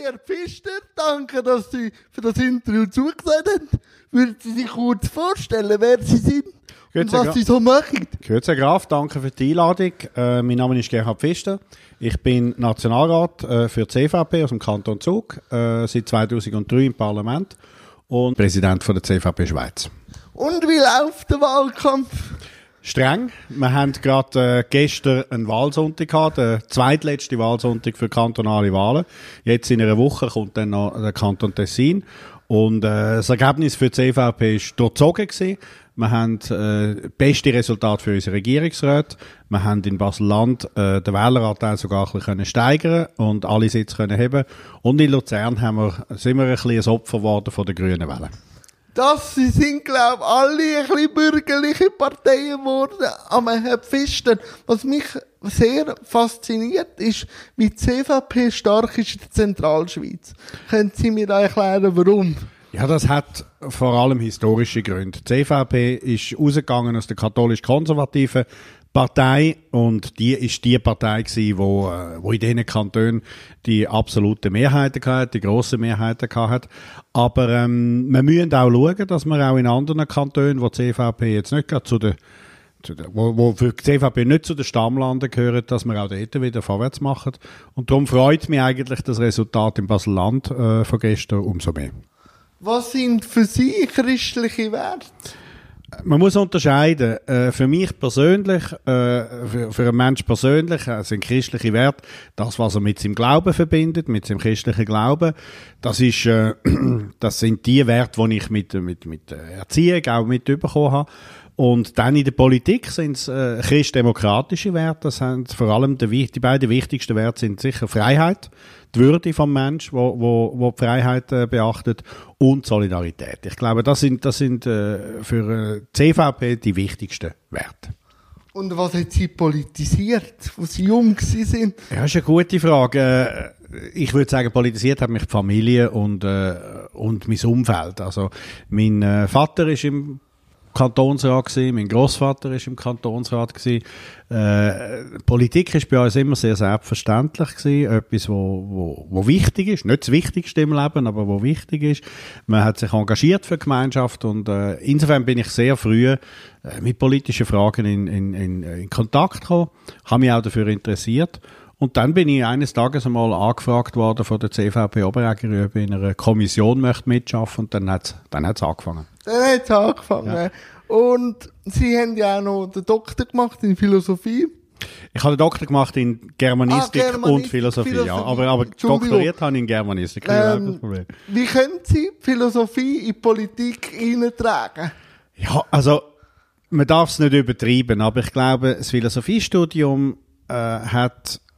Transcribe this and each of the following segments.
Herr Pfister, danke, dass Sie für das Interview zugesagt haben. Würden Sie sich kurz vorstellen, wer Sie sind und was Sie so machen? Grüezi Graf, danke für die Einladung. Äh, mein Name ist Gerhard Pfister. Ich bin Nationalrat äh, für die CVP aus dem Kanton Zug, äh, seit 2003 im Parlament und Präsident von der CVP Schweiz. Und wie läuft der Wahlkampf? Streng. Wir haben gerade äh, gestern einen Wahlsonntag gehabt, der zweitletzte Wahlsonntag für kantonale Wahlen. Jetzt in einer Woche kommt dann noch der Kanton Tessin. Und äh, das Ergebnis für die CVP ist durchzogen gewesen. Wir haben äh, beste Resultat für unsere Regierungsräte. Wir haben in Basel-Land äh, den Wähleranteil sogar ein bisschen können steigern und alle Sitze können haben. Und in Luzern haben wir, sind wir ein bisschen ein Opfer geworden von der grünen Welle. Das sind, glaube ich, alle ein bisschen bürgerliche Parteien geworden. Herr Pfister, was mich sehr fasziniert, ist, wie die CVP stark ist in der Zentralschweiz. Können Sie mir da erklären, warum? Ja, das hat vor allem historische Gründe. Die CVP ist rausgegangen aus der katholisch-konservativen Partei und die ist die Partei gewesen, wo, äh, wo in diesen Kantonen die absolute Mehrheiten gehabt, die grossen Mehrheiten gehabt hat. Aber ähm, wir müssen auch schauen, dass wir auch in anderen Kantonen, wo die CVP jetzt nicht gerade zu der, wo, wo für die CVP nicht zu den Stammlanden gehören, dass wir auch dort wieder vorwärts machen. Und darum freut mich eigentlich das Resultat im Basel-Land äh, von gestern umso mehr. Was sind für Sie christliche Werte? Man muss unterscheiden. Äh, für mich persönlich, äh, für, einen Mensch persönlich, äh, sind christliche Werte das, was er mit seinem Glauben verbindet, mit seinem christlichen Glauben. Das ist, das sind die Werte, die ich mit, mit, mit Erziehung auch mitbekommen habe. Und dann in der Politik sind es christdemokratische Werte. Das sind vor allem die, die beiden wichtigsten Werte sind sicher Freiheit, die Würde vom Mensch, wo, wo, wo die Freiheit äh, beachtet und Solidarität. Ich glaube, das sind, das sind äh, für äh, die CVP die wichtigsten Werte. Und was hat Sie politisiert, wo Sie jung sind? Ja, ist eine gute Frage. Ich würde sagen, politisiert hat mich die Familie und, äh, und mein Umfeld. Also, mein äh, Vater ist im Kantonsrat gewesen, mein Großvater ist im Kantonsrat gewesen. Äh, Politik ist bei uns immer sehr selbstverständlich gewesen, etwas, wo, wo, wo wichtig ist, nicht das Wichtigste im Leben, aber wo wichtig ist. Man hat sich engagiert für die Gemeinschaft und äh, insofern bin ich sehr früh äh, mit politischen Fragen in, in, in, in Kontakt gekommen, habe mich auch dafür interessiert und dann bin ich eines Tages einmal angefragt worden von der CVP Oberäger, ob ich in einer Kommission möchte mitschaffen und dann hat's dann hat's angefangen. Dann hat es angefangen. Und Sie haben ja auch noch den Doktor gemacht in Philosophie. Ich habe den Doktor gemacht in Germanistik, Ah, Germanistik, und Philosophie, Philosophie. ja. Aber, aber doktoriert habe ich in Germanistik. Ähm. Wie können Sie Philosophie in Politik eintragen? Ja, also man darf es nicht übertreiben, aber ich glaube, das Philosophiestudium äh, hat äh,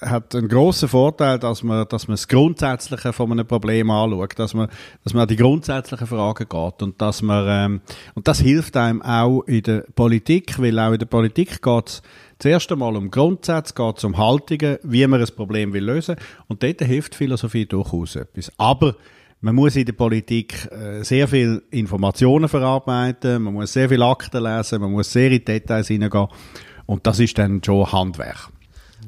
hat einen grossen Vorteil, dass man, dass man das Grundsätzliche von einem Problem anschaut, dass man, dass man an die grundsätzlichen Fragen geht und dass man, ähm, und das hilft einem auch in der Politik, weil auch in der Politik geht es zuerst einmal um Grundsätze, geht es um Haltungen, wie man ein Problem will lösen und dort hilft Philosophie durchaus etwas. Aber man muss in der Politik äh, sehr viel Informationen verarbeiten, man muss sehr viel Akten lesen, man muss sehr in Details hineingehen und das ist dann schon Handwerk.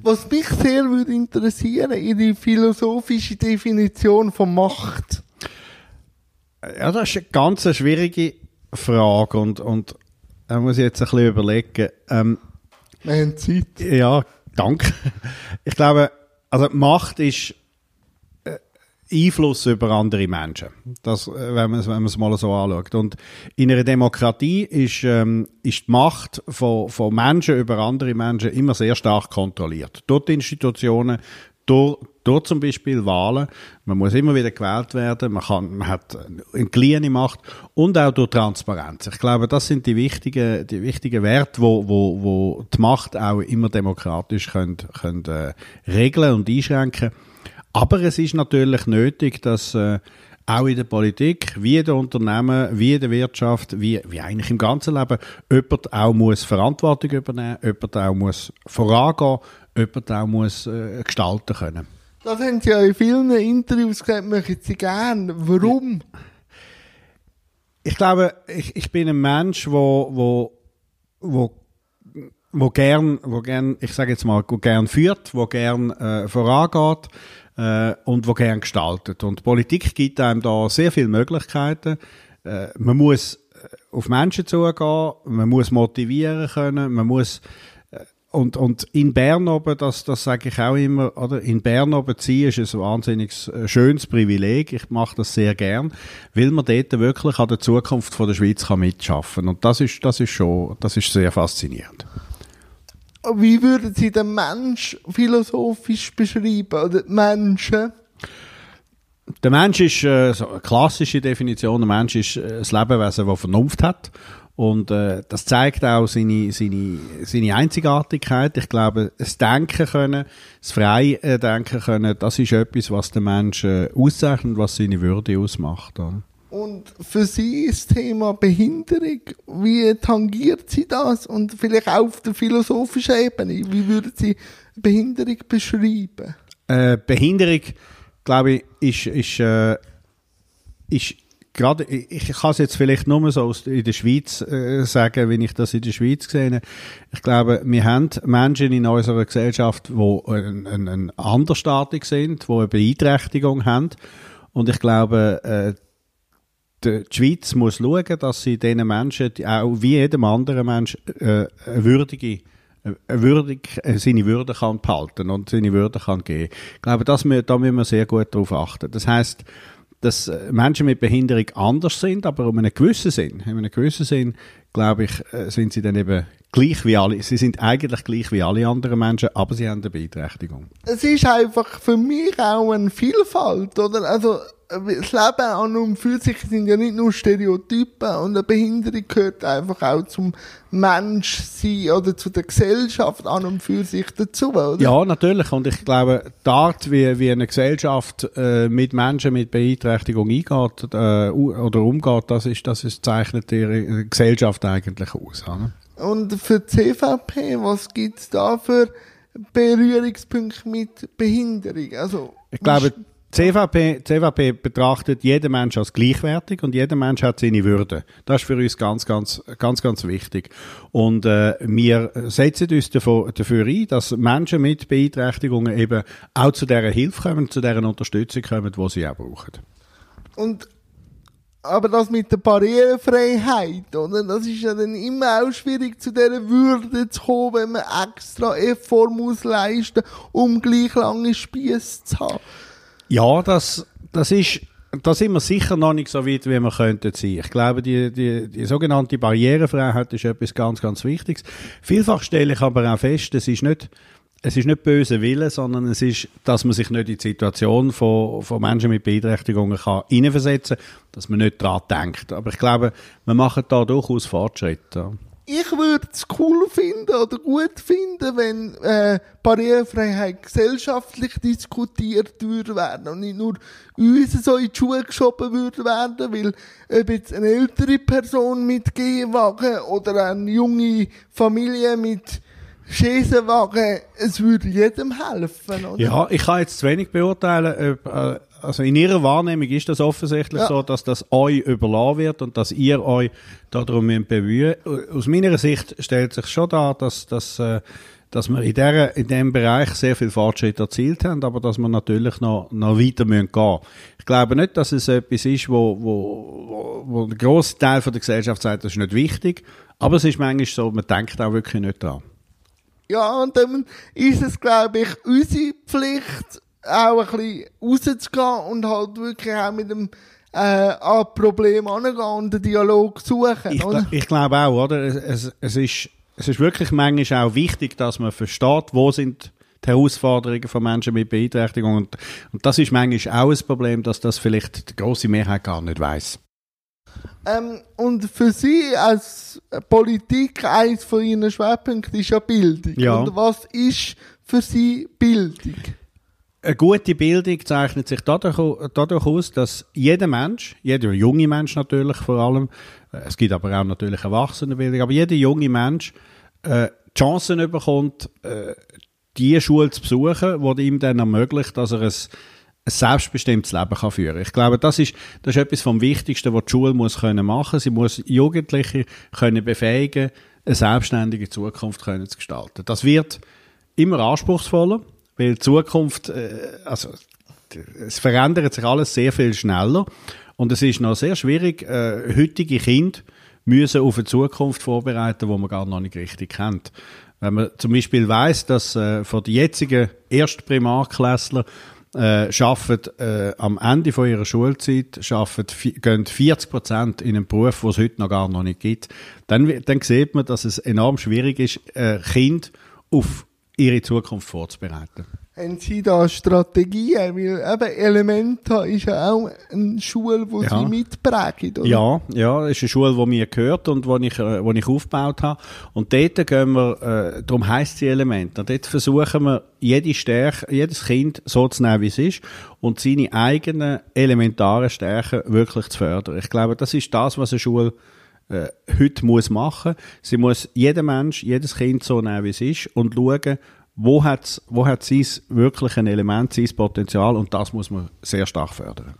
Was mich sehr würde interessieren, Ihre philosophische Definition von Macht. Ja, das ist eine ganz schwierige Frage und, und da muss ich jetzt ein bisschen überlegen. Ähm, Wir haben Zeit. ja, danke. Ich glaube, also Macht ist Einfluss über andere Menschen. Das, äh, wenn man es wenn man es mal so anschaut. Und in einer Demokratie ist, ähm, ist die Macht von, von Menschen über andere Menschen immer sehr stark kontrolliert. Die Institutionen, durch, durch zum Beispiel Wahlen. Man muss immer wieder gewählt werden. Man, kann, man hat eine kleine Macht und auch durch Transparenz. Ich glaube, das sind die wichtigen, die wichtigen Werte, wo, wo, wo die Macht auch immer demokratisch können, können, äh, regeln und einschränken. Aber es ist natürlich nötig, dass äh, auch in der Politik, wie in den Unternehmen, wie in der Wirtschaft, wie, wie eigentlich im ganzen Leben, jemand auch muss Verantwortung übernehmen, jemand auch muss vorangehen, jemand auch muss äh, gestalten können. Das haben Sie ja in vielen Interviews gesagt, möchten Sie gern. Warum? Ich glaube, ich, ich bin ein Mensch, wo, wo, wo, wo gern, wo gern, ich sage jetzt mal, wo gern führt, wo gern äh, vorangeht, äh, und wo gern gestaltet. Und Politik gibt einem da sehr viele Möglichkeiten. Äh, man muss äh, auf Menschen zugehen, man muss motivieren können, man muss und, und in Bern oben, das, das sage ich auch immer, oder? In Bern oben ziehen ist ein wahnsinnig äh, schönes Privileg. Ich mache das sehr gern, weil man dort wirklich an der Zukunft von der Schweiz kann mitschaffen. Und das ist, das ist schon, das ist sehr faszinierend. Wie würden Sie den Mensch philosophisch beschreiben? Oder Menschen? Der Mensch ist, äh, so eine klassische Definition, der Mensch ist äh, ein Lebewesen, das Vernunft hat und äh, das zeigt auch seine, seine, seine Einzigartigkeit. Ich glaube, das Denken können, das freie äh, Denken können, das ist etwas, was den Menschen äh, auszeichnet, was seine Würde ausmacht. Oder? Und für Sie ist das Thema Behinderung, wie tangiert Sie das? Und vielleicht auch auf der philosophischen Ebene, wie würden Sie Behinderung beschreiben? Äh, Behinderung, glaube ich, ist, ist, äh, ist gerade, ich, ich kann es jetzt vielleicht nur so aus, in der Schweiz äh, sagen, wenn ich das in der Schweiz sehe. Ich glaube, wir haben Menschen in unserer Gesellschaft, die ein, ein, ein andersstatig sind, die eine Beeinträchtigung haben. Und ich glaube, äh, die Schweiz muss schauen, dass sie diesen Menschen, auch wie jedem anderen Mensch, äh, eine würdige eine würdig, äh, seine Würde kann behalten und seine Würde kann geben. Ich glaube, das, da müssen wir sehr gut darauf achten. Das heißt, dass äh, Menschen mit Behinderung anders sind, aber um einen gewissen Sinn, in einem gewissen Sinn, glaube ich, äh, sind sie dann eben gleich wie alle. Sie sind eigentlich gleich wie alle anderen Menschen, aber sie haben eine Beeinträchtigung. Es ist einfach für mich auch eine Vielfalt, oder? Also, das Leben an und für sich sind ja nicht nur Stereotypen und eine Behinderung gehört einfach auch zum Menschsein oder zu der Gesellschaft an und für sich dazu, oder? Ja, natürlich. Und ich glaube, die Art, wie, wie eine Gesellschaft äh, mit Menschen mit Beeinträchtigung eingeht äh, oder umgeht, das ist, das ist, zeichnet ihre Gesellschaft eigentlich aus. Oder? Und für die CVP, was gibt es da für Berührungspunkte mit Behinderung? Also, ich glaube, CVP, CVP betrachtet jeden Mensch als gleichwertig und jeder Mensch hat seine Würde. Das ist für uns ganz, ganz, ganz, ganz wichtig. Und äh, wir setzen uns dafür, dafür ein, dass Menschen mit Beeinträchtigungen eben auch zu dieser Hilfe kommen, zu dieser Unterstützung kommen, die sie auch brauchen. Und aber das mit der Barrierefreiheit, oder? Das ist ja dann immer auch schwierig, zu dieser Würde zu kommen, wenn man extra Effort muss leisten, um gleich lange Spieße zu haben. Ja, das, das ist, da sind wir sicher noch nicht so weit, wie wir könnten sein. Ich glaube, die, die, die sogenannte Barrierefreiheit ist etwas ganz, ganz Wichtiges. Vielfach stelle ich aber auch fest, es ist nicht, es ist nicht böse Wille, sondern es ist, dass man sich nicht in die Situation von, von Menschen mit Beeinträchtigungen kann hineinversetzen kann, dass man nicht daran denkt. Aber ich glaube, wir machen da durchaus Fortschritte ich würde es cool finden oder gut finden, wenn äh, Barrierefreiheit gesellschaftlich diskutiert würde werden und nicht nur uns so in die Schuhe geschoben würde werden, weil ob jetzt eine ältere Person mit Gehwagen oder eine junge Familie mit Schäsenwagen, es würde jedem helfen, oder? Ja, ich kann jetzt zu wenig beurteilen, ob, äh, also in Ihrer Wahrnehmung ist das offensichtlich ja. so, dass das euch überlassen wird und dass ihr euch darum bemühen Aus meiner Sicht stellt sich schon dar, dass, dass, äh, dass wir in, der, in diesem Bereich sehr viel Fortschritt erzielt haben, aber dass wir natürlich noch, noch weiter müssen gehen Ich glaube nicht, dass es etwas ist, wo, wo, wo, wo der grosse Teil von der Gesellschaft sagt, das ist nicht wichtig, aber es ist manchmal so, man denkt auch wirklich nicht dran. Ja, und dann ist es, glaube ich, unsere Pflicht, auch ein bisschen rauszugehen und halt wirklich auch mit dem äh, an Problem angehen und den Dialog suchen. Ich, ich glaube auch, oder? Es, es, ist, es ist wirklich manchmal auch wichtig, dass man versteht, wo sind die Herausforderungen von Menschen mit Beeinträchtigung und, und das ist manchmal auch ein Problem, dass das vielleicht die große Mehrheit gar nicht weiß. Ähm, und für Sie als Politik eines von Ihren Schwerpunkten ist ja Bildung. Ja. Und was ist für Sie Bildung? Eine gute Bildung zeichnet sich dadurch, dadurch, aus, dass jeder Mensch, jeder junge Mensch natürlich vor allem, äh, es gibt aber auch natürlich Erwachsenenbildung, aber jeder junge Mensch äh, die Chancen bekommt, äh, die Schule zu besuchen, die ihm dann ermöglicht, dass er ein, ein selbstbestimmtes Leben kann führen kann. Ich glaube, das ist, das ist etwas vom Wichtigsten, was die Schule muss können machen. Sie muss Jugendliche können befähigen, eine selbstständige Zukunft können zu gestalten. Das wird immer anspruchsvoller. Weil die Zukunft, äh, also es verändert sich alles sehr viel schneller und es ist noch sehr schwierig, äh, heutige Kinder müssen auf eine Zukunft vorbereiten, wo man gar noch nicht richtig kennt. Wenn man zum Beispiel weiß, dass äh, von den jetzigen Erstprimarklässler äh, schaffen äh, am Ende von ihrer Schulzeit schaffen, gehen 40 Prozent in einen Beruf, den es heute noch gar noch nicht gibt, dann, dann sieht man, dass es enorm schwierig ist, äh, Kind auf ihre Zukunft vorzubereiten haben Sie da Strategien? Weil eben Elementa ist ja auch eine Schule, die ja. Sie mitprägen, oder? Ja, ja, es ist eine Schule, die mir gehört und die ich, äh, wo ich aufgebaut habe. Und dort gehen wir, äh, darum heisst sie Elementa, dort versuchen wir, jede Stärke, jedes Kind so zu nehmen, wie es ist und seine eigenen elementaren Stärken wirklich zu fördern. Ich glaube, das ist das, was eine Schule äh, heute muss machen. Sie muss jeden Mensch, jedes Kind so nehmen, wie es ist und schauen, wo hat wo hat sein wirklich ein Element, sein Potenzial und das muss man sehr stark fördern.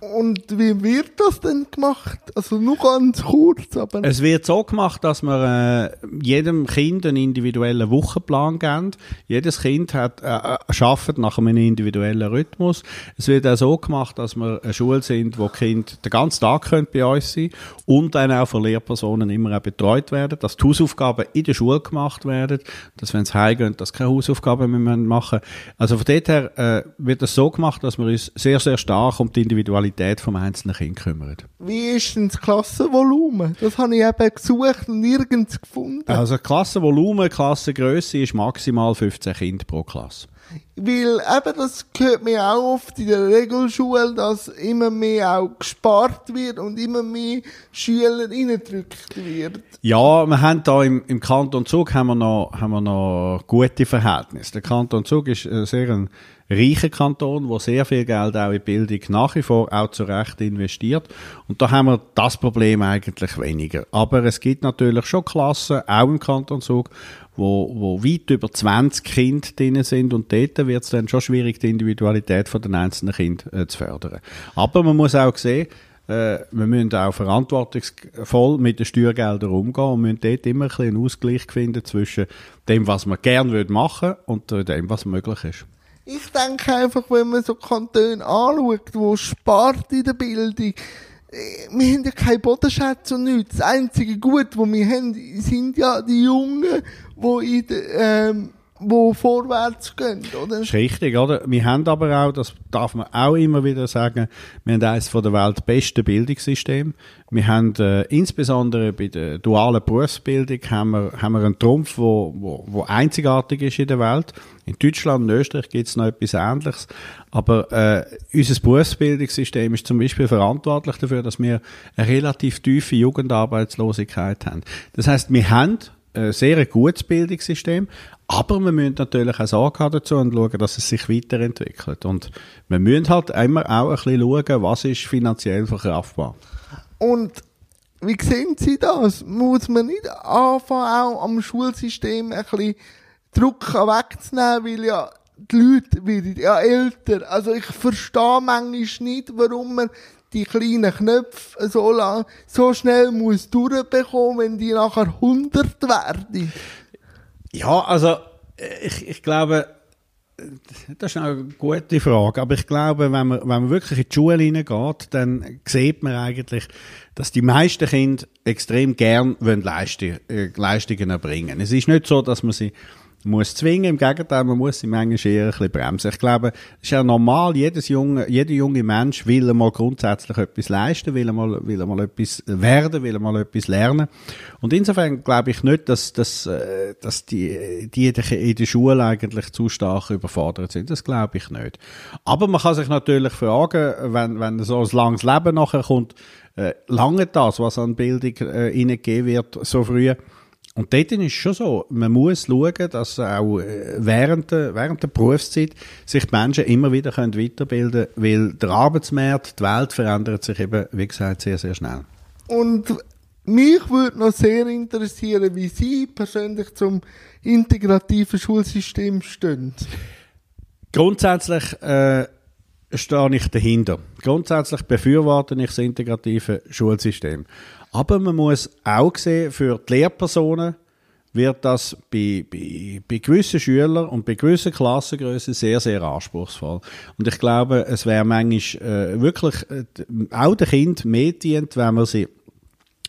Und wie wird das denn gemacht? Also nur ganz kurz, aber... Es wird so gemacht, dass wir äh, jedem Kind einen individuellen Wochenplan geben. Jedes Kind hat, äh, äh arbeitet nach einem individuellen Rhythmus. Es wird auch so gemacht, dass wir eine Schule sind, wo Kinder den ganzen Tag können bei uns sein und dann auch von Lehrpersonen immer auch betreut werden, dass die Hausaufgaben in der Schule gemacht werden, dass wenn sie heimgehen, dass keine Hausaufgaben mehr machen Also von dort her äh, wird es so gemacht, dass wir uns sehr, sehr stark um die Individualität Qualität vom einzelnen Kind kümmert. Wie ist denn das Klassenvolumen? Das habe ich eben gesucht und nirgends gefunden. Also Klassenvolumen, Klassengröße ist maximal 15 Kinder pro Klasse. Weil eben, das hört mir auch oft in der Regelschule, dass immer mehr auch gespart wird und immer mehr Schüler reingedrückt wird. Ja, wir haben da im, im Kanton Zug haben wir noch, haben wir noch gute Verhältnisse. Der Kanton Zug ist äh, sehr ein reicher Kanton, wo sehr viel Geld auch in Bildung nach wie vor auch zu Recht investiert. Und da haben wir das Problem eigentlich weniger. Aber es gibt natürlich schon Klassen, auch im Kanton Zug, wo, wo weit über 20 Kinder drin sind und dort wird es dann schon schwierig, die Individualität von den einzelnen Kindern äh, zu fördern. Aber man muss auch sehen, äh, wir müssen auch verantwortungsvoll mit den Steuergeldern umgehen und müssen dort immer ein bisschen einen Ausgleich finden zwischen dem, was man gerne machen würde und dem, was möglich ist. Ich denke einfach, wenn man so Kantone anschaut, wo spart in der Bildung, äh, wir haben ja keine Bodenschätze und nichts. Das einzige Gut, was wir haben, sind ja die Jungen, die in der, ähm, wo vorwärts gehen, oder? Das ist richtig, oder? Wir haben aber auch, das darf man auch immer wieder sagen, wir haben eines der Welt beste Bildungssystem. Wir haben äh, insbesondere bei der dualen Berufsbildung haben wir, haben wir einen Trumpf, wo, wo, wo einzigartig ist in der Welt. In Deutschland und Österreich gibt es noch etwas Ähnliches. Aber äh, unser Berufsbildungssystem ist zum Beispiel verantwortlich dafür, dass wir eine relativ tiefe Jugendarbeitslosigkeit haben. Das heißt, wir haben ein sehr gutes Bildungssystem, aber wir müssen natürlich auch Sorge dazu und schauen, dass es sich weiterentwickelt. Und wir müssen halt immer auch ein bisschen schauen, was ist finanziell verkraftbar. Und wie sehen Sie das? Muss man nicht anfangen, auch am Schulsystem ein bisschen Druck wegzunehmen, weil ja die Leute werden ja älter. Also ich verstehe manchmal nicht, warum man die kleinen Knöpfe so, lang, so schnell muss durchbekommen, wenn die nachher 100 werden. Ja, also ich, ich glaube, das ist eine gute Frage. Aber ich glaube, wenn man, wenn man wirklich in die Schule hineingeht, dann sieht man eigentlich, dass die meisten Kinder extrem gern Leistungen, äh, Leistungen erbringen. Es ist nicht so, dass man sie muss zwingen. Im Gegenteil, man muss sie manchmal eher ein bisschen bremsen. Ich glaube, es ist ja normal, jedes junge, jeder junge Mensch will mal grundsätzlich etwas leisten, will mal, will mal etwas werden, will mal etwas lernen. Und insofern glaube ich nicht, dass, dass, äh, dass die, die in der Schule eigentlich zu stark überfordert sind. Das glaube ich nicht. Aber man kann sich natürlich fragen, wenn, wenn so ein langes Leben nachher kommt, äh, lange das, was an Bildung äh, wird, so früh, und dort ist es schon so, man muss schauen, dass auch äh, während der, während der Berufszeit sich die Menschen immer wieder können weiterbilden können, weil der Arbeitsmarkt, die Welt verändert sich eben, wie gesagt, sehr, sehr schnell. Und mich würde noch sehr interessieren, wie Sie persönlich zum integrativen Schulsystem stehen. Grundsätzlich äh, stehe ich dahinter. Grundsätzlich befürworte ich das integrative Schulsystem. Aber man muss auch sehen, für die Lehrpersonen wird das bei, bei, bei gewissen Schülern und bei gewissen Klassengrößen sehr, sehr anspruchsvoll. Und ich glaube, es wäre manchmal äh, wirklich äh, auch den Kind mehr dient, wenn man sie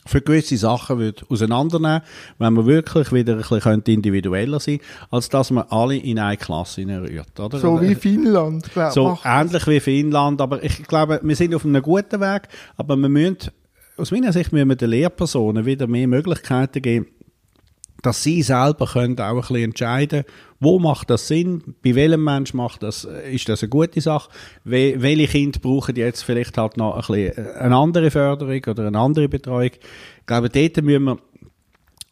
für gewisse Sachen würde auseinandernehmen, wenn man wirklich wieder ein bisschen individueller sein könnte, als dass man alle in eine Klasse rührt. Oder? So wie Finnland, glaube So ähnlich wie Finnland, aber ich glaube, wir sind auf einem guten Weg, aber wir müssen, aus meiner Sicht müssen wir den Lehrpersonen wieder mehr Möglichkeiten geben, dass sie selber können auch ein bisschen entscheiden wo macht das Sinn, bei welchem Mensch macht das, ist das eine gute Sache, We welche Kinder brauchen jetzt vielleicht halt noch ein bisschen äh, eine andere Förderung oder eine andere Betreuung. Ich glaube, dort müssen wir,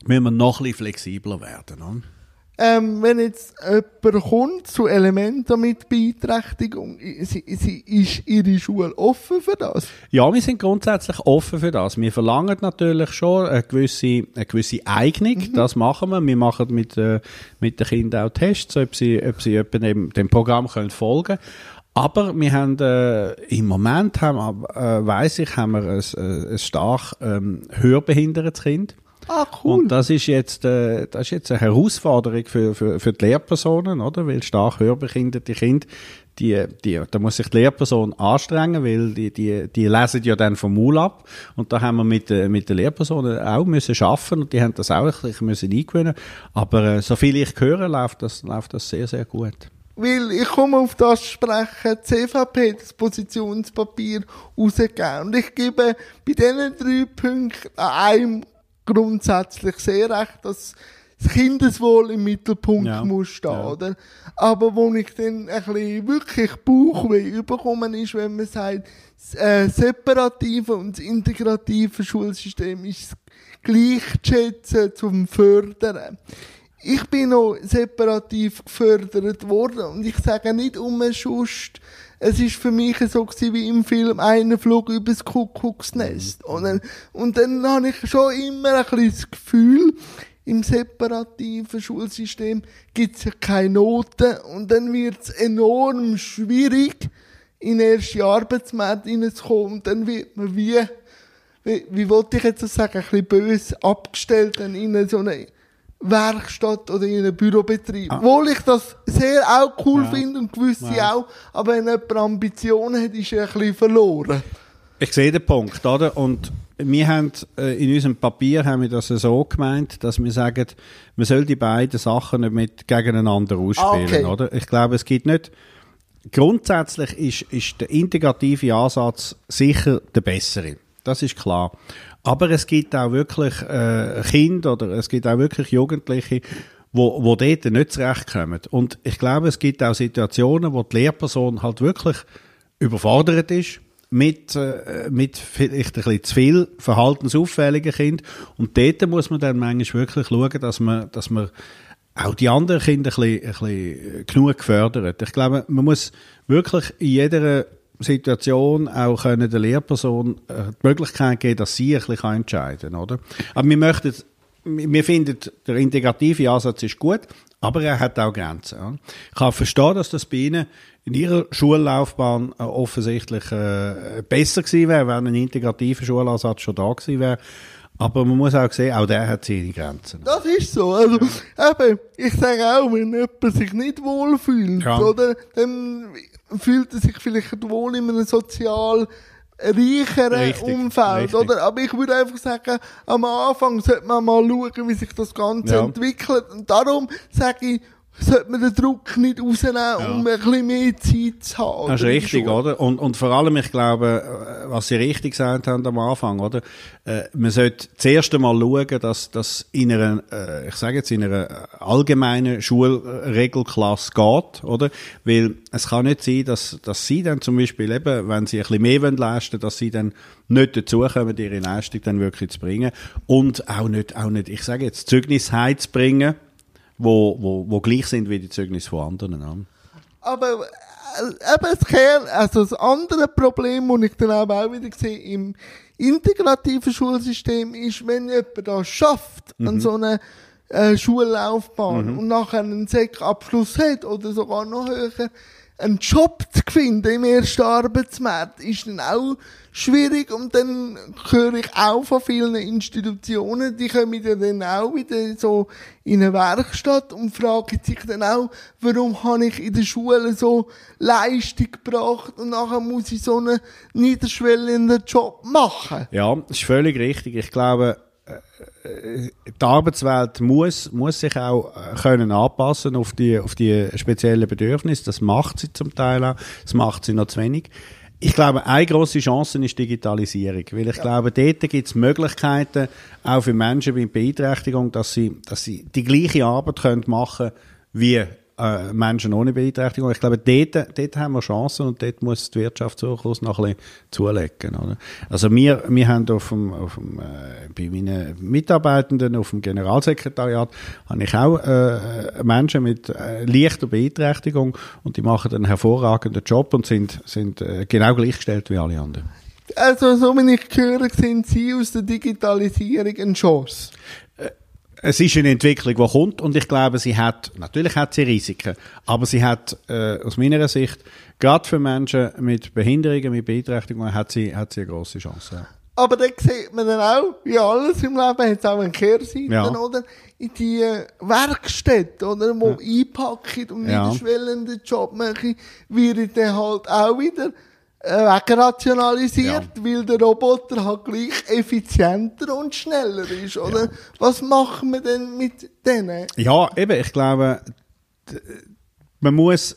müssen wir noch ein bisschen flexibler werden. Oder? Ähm, wenn jetzt jemand kommt zu Elementen mit Beeinträchtigung, sie, sie, ist Ihre Schule offen für das? Ja, wir sind grundsätzlich offen für das. Wir verlangen natürlich schon eine gewisse, eine gewisse Eignung, mhm. das machen wir. Wir machen mit, äh, mit den Kindern auch Tests, ob sie, ob sie dem, dem Programm können folgen aber wir haben äh, im Moment haben, äh, weiss ich, haben wir ein, äh, ein stark ähm, hörbehindertes Kind. Ah, cool. Und das ist jetzt, äh, das ist jetzt eine Herausforderung für, für, für die Lehrpersonen, oder? Weil stark hörbehinderte Kinder, die, die, da muss sich die Lehrperson anstrengen, weil die, die, die lesen ja dann vom Maul ab. Und da haben wir mit, äh, mit den Lehrpersonen auch müssen schaffen und die haben das auch ein müssen eingewöhnen. Aber äh, so viel ich höre, läuft das, läuft das sehr, sehr gut. Weil ich komme auf das sprechen, CVP das Positionspapier rausgegeben. Und ich gebe bei diesen drei Punkten an einem grundsätzlich sehr recht, dass das Kindeswohl im Mittelpunkt ja. muss stehen, ja. oder? Aber wo ich dann ein bisschen wirklich Bauchweh überkommen ist, wenn man sagt, das äh, separative und das integrative Schulsystem ist gleich zu schätzen zum Fördern. Ich bin noch separativ gefördert worden und ich sage nicht um umsonst, es ist für mich so gewesen, wie im Film «Einer flog übers Kuckucksnest». Und dann, und dann habe ich schon immer ein bisschen das Gefühl, im separativen Schulsystem gibt es ja keine Noten und dann wird es enorm schwierig, in den ersten Arbeitsmarkt hineinzukommen und dann wird man wie, wie, wie wollte ich jetzt sagen, ein bisschen böse abgestellt in so eine Werkstatt oder in einem Bürobetrieb. Ah. Obwohl ich das sehr auch cool ja. finde und gewisse ja. auch, aber wenn jemand Ambitionen hat, ist er ein bisschen verloren. Ich sehe den Punkt, oder? Und wir haben äh, in unserem Papier haben wir das so gemeint, dass wir sagen, man soll die beiden Sachen nicht mit gegeneinander ausspielen, okay. oder? Ich glaube, es gibt nicht grundsätzlich ist, ist der integrative Ansatz sicher der bessere. Das ist klar. Aber es gibt auch wirklich äh, Kinder oder es gibt auch wirklich Jugendliche, wo, wo dort nicht zurechtkommen. Und ich glaube, es gibt auch Situationen, wo die Lehrperson halt wirklich überfordert ist mit, äh, mit vielleicht ein bisschen zu viel verhaltensauffälligen Kind. Und dort muss man dann manchmal wirklich schauen, dass man, dass man auch die anderen Kinder ein bisschen, ein bisschen genug gefördert. Ich glaube, man muss wirklich in jeder Situation auch können der Lehrperson äh, die Möglichkeit geben, dass sie ein bisschen entscheiden kann, oder? Aber wir möchten, wir finden, der integrative Ansatz ist gut, aber er hat auch Grenzen. Ich kann verstehen, dass das bei Ihnen in Ihrer Schullaufbahn äh, offensichtlich äh, besser gewesen wäre, wenn ein integrativer Schulansatz schon da gewesen wäre. Aber man muss auch sehen, auch der hat seine Grenzen. Das ist so. Also, eben, ich sage auch, wenn jemand sich nicht wohlfühlt, ja. oder, dann fühlt er sich vielleicht wohl in einem sozial reicheren richtig, Umfeld, richtig. oder? Aber ich würde einfach sagen, am Anfang sollte man mal schauen, wie sich das Ganze ja. entwickelt. Und darum sage ich, sollte man den Druck nicht rausnehmen, ja. um ein bisschen mehr Zeit zu haben. Das ist richtig, oder? Und, und vor allem, ich glaube, äh, was Sie richtig gesagt haben am Anfang, oder? Äh, man sollte zuerst einmal schauen, dass, dass in einer, äh, ich sage jetzt, in einer allgemeinen Schulregelklasse geht, oder? Weil es kann nicht sein, dass, dass Sie dann zum Beispiel eben, wenn Sie ein bisschen mehr leisten wollen, dass Sie dann nicht dazukommen, Ihre Leistung dann wirklich zu bringen. Und auch nicht, auch nicht, ich sage jetzt, Zeugnis heimzubringen, wo, wo, wo gleich sind wie die Zeugnisse von anderen. Ja. Aber äh, eben das, Kern, also das andere Problem, das ich dann auch wieder sehe, im integrativen Schulsystem ist, wenn jemand das schafft, mhm. an so einer äh, Schullaufbahn mhm. und nachher einen Sek-Abschluss hat oder sogar noch höher, einen Job zu finden im ersten Arbeitsmarkt ist dann auch schwierig und dann höre ich auch von vielen Institutionen, die kommen dann auch wieder so in eine Werkstatt und fragen sich dann auch, warum habe ich in der Schule so Leistung gebracht und nachher muss ich so einen niederschwellenden Job machen. Ja, ist völlig richtig. Ich glaube, die Arbeitswelt muss, muss sich auch äh, können anpassen auf die, auf die speziellen Bedürfnisse. Das macht sie zum Teil auch. Das macht sie noch zu wenig. Ich glaube, eine grosse Chance ist Digitalisierung, weil ich ja. glaube, dort gibt es Möglichkeiten, auch für Menschen mit Beeinträchtigung, dass sie, dass sie die gleiche Arbeit können machen wie äh, Menschen ohne Beeinträchtigung. Ich glaube, dort, dort haben wir Chancen und dort muss die Wirtschaft noch ein bisschen zulegen. Oder? Also wir, wir haben auf dem, auf dem, äh, bei meinen Mitarbeitenden auf dem Generalsekretariat habe ich auch äh, Menschen mit äh, leichter Beeinträchtigung und die machen einen hervorragenden Job und sind, sind äh, genau gleichgestellt wie alle anderen. Also, so wie ich höre, sind Sie aus der Digitalisierung eine Chance es ist eine Entwicklung, die kommt und ich glaube, sie hat, natürlich hat sie Risiken, aber sie hat äh, aus meiner Sicht, gerade für Menschen mit Behinderungen, mit Beeinträchtigungen, hat sie, hat sie eine grosse Chance. Aber dann sieht man dann auch, wie alles im Leben hat es auch eine Kehrseite, ja. oder? In die Werkstätte, oder? Wo ja. einpacken und ja. niederschwellenden Job machen, wird dann halt auch wieder äh, wegrationalisiert, ja. weil der Roboter halt gleich effizienter und schneller ist, oder? Ja. Was machen wir denn mit denen? Ja, eben, ich glaube, man muss äh,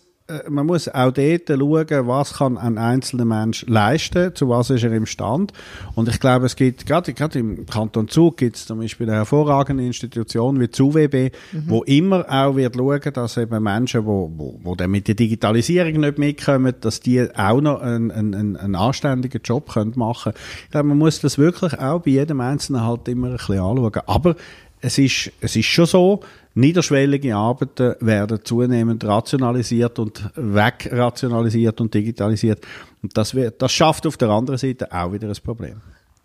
man muss auch dort schauen, was kann ein einzelner Mensch leisten, zu was ist er imstand. Und ich glaube, es gibt, gerade, gerade im Kanton Zug gibt es zum Beispiel eine hervorragende Institution wie die UWB, mhm. wo immer auch wird schauen, dass eben Menschen, wo, wo, wo dann mit der Digitalisierung nicht mitkommen, dass die auch noch einen, einen, einen anständigen Job können machen können. Ich glaube, man muss das wirklich auch bei jedem Einzelnen halt immer ein bisschen anschauen. Aber es ist, es ist schon so, niederschwellige Arbeiten werden zunehmend rationalisiert und wegrationalisiert und digitalisiert. Und das, wird, das schafft auf der anderen Seite auch wieder ein Problem.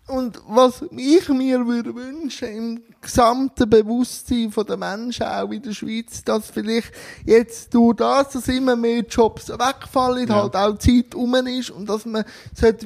Und was ich mir würde wünschen im gesamten Bewusstsein der Menschen auch in der Schweiz, dass vielleicht jetzt durch das, dass immer mehr Jobs wegfallen, ja. halt auch Zeit um ist und dass man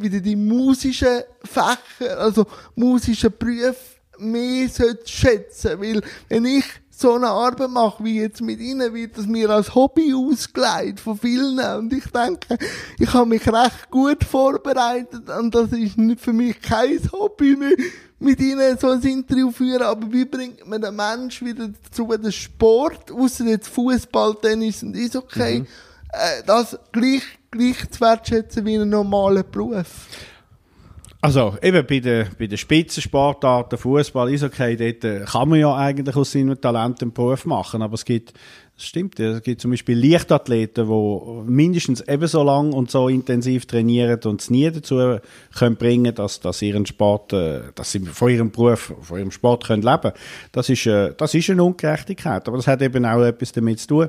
wieder die musischen Fächer, also musischen Berufe mehr schätzen Weil, wenn ich so eine Arbeit mache, wie jetzt mit Ihnen, wird das mir als Hobby ausgeleitet von vielen. Und ich denke, ich habe mich recht gut vorbereitet und das ist für mich kein Hobby mehr, mit Ihnen so ein Interview führen. Aber wie bringt man den Menschen wieder dazu, den Sport, außer jetzt Fußball, Tennis und Eishockey, mhm. äh, das gleich, gleich zu wertschätzen wie einen normalen Beruf? Also eben bei den, bei den Spitzensportarten, Fußball, Eishockey, dort äh, kann man ja eigentlich aus seinem Talent einen Beruf machen, aber es gibt, das stimmt, es gibt zum Beispiel Leichtathleten, die mindestens ebenso lang und so intensiv trainieren und es nie dazu können bringen, dass, dass ihren Sport, äh, dass sie von ihrem Beruf, von ihrem Sport können leben. Das ist, äh, das ist eine Ungerechtigkeit, aber das hat eben auch etwas damit zu tun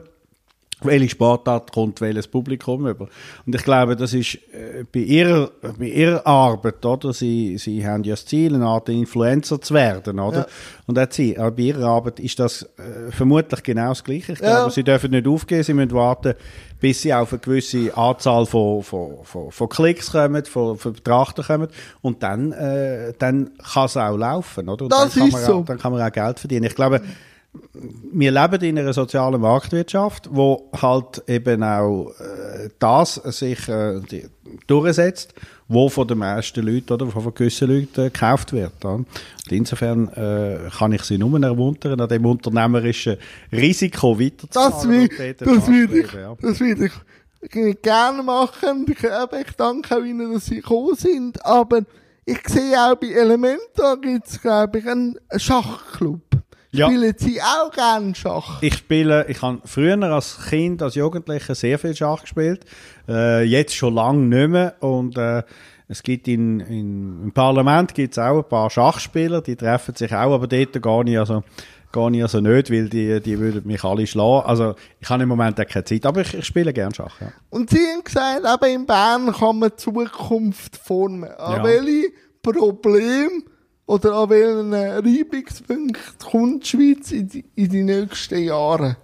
welche Sportart kommt welches Publikum über. Und ich glaube, das ist äh, bei, ihrer, bei ihrer Arbeit, oder? Sie, sie haben ja das Ziel, eine Art Influencer zu werden, oder? Ja. Und auch sie, aber bei ihrer Arbeit ist das äh, vermutlich genau das Gleiche. Ich ja. glaube, sie dürfen nicht aufgeben, sie müssen warten, bis sie auf eine gewisse Anzahl von, von, von, von Klicks kommen, von, von Betrachtern kommen. Und dann, äh, dann kann es auch laufen, oder? Und das dann ist so. Auch, dann kann man auch Geld verdienen. Ich glaube, wir leben in einer sozialen Marktwirtschaft, wo halt eben auch äh, das sich äh, durchsetzt, wo von den meisten Leuten oder von gewissen Leuten äh, gekauft wird. Ja. Und insofern äh, kann ich sie nur ermuntern, an dem unternehmerischen Risiko weiterzufahren. Das, würde ich, ja. das würde ich gerne machen. Ich, ich danke auch Ihnen, dass Sie gekommen sind, aber ich sehe auch bei Elementar gibt es, glaube ich, einen Schachclub. Ja. Spielen Sie auch gerne Schach? Ich spiele, ich habe früher als Kind, als Jugendlicher sehr viel Schach gespielt. Äh, jetzt schon lange nicht mehr. Und äh, es gibt in, in, im Parlament gibt's auch ein paar Schachspieler, die treffen sich auch, aber dort gar nicht, also, gar nicht also nicht, weil die, die würden mich alle schlagen. Also ich habe im Moment auch keine Zeit, aber ich, ich spiele gerne Schach. Ja. Und Sie haben gesagt, eben in Bern kann man Zukunft formen. An ja. welche Probleme oder an welchen Reibungspunkt kommt die Schweiz in die, in die nächsten Jahre?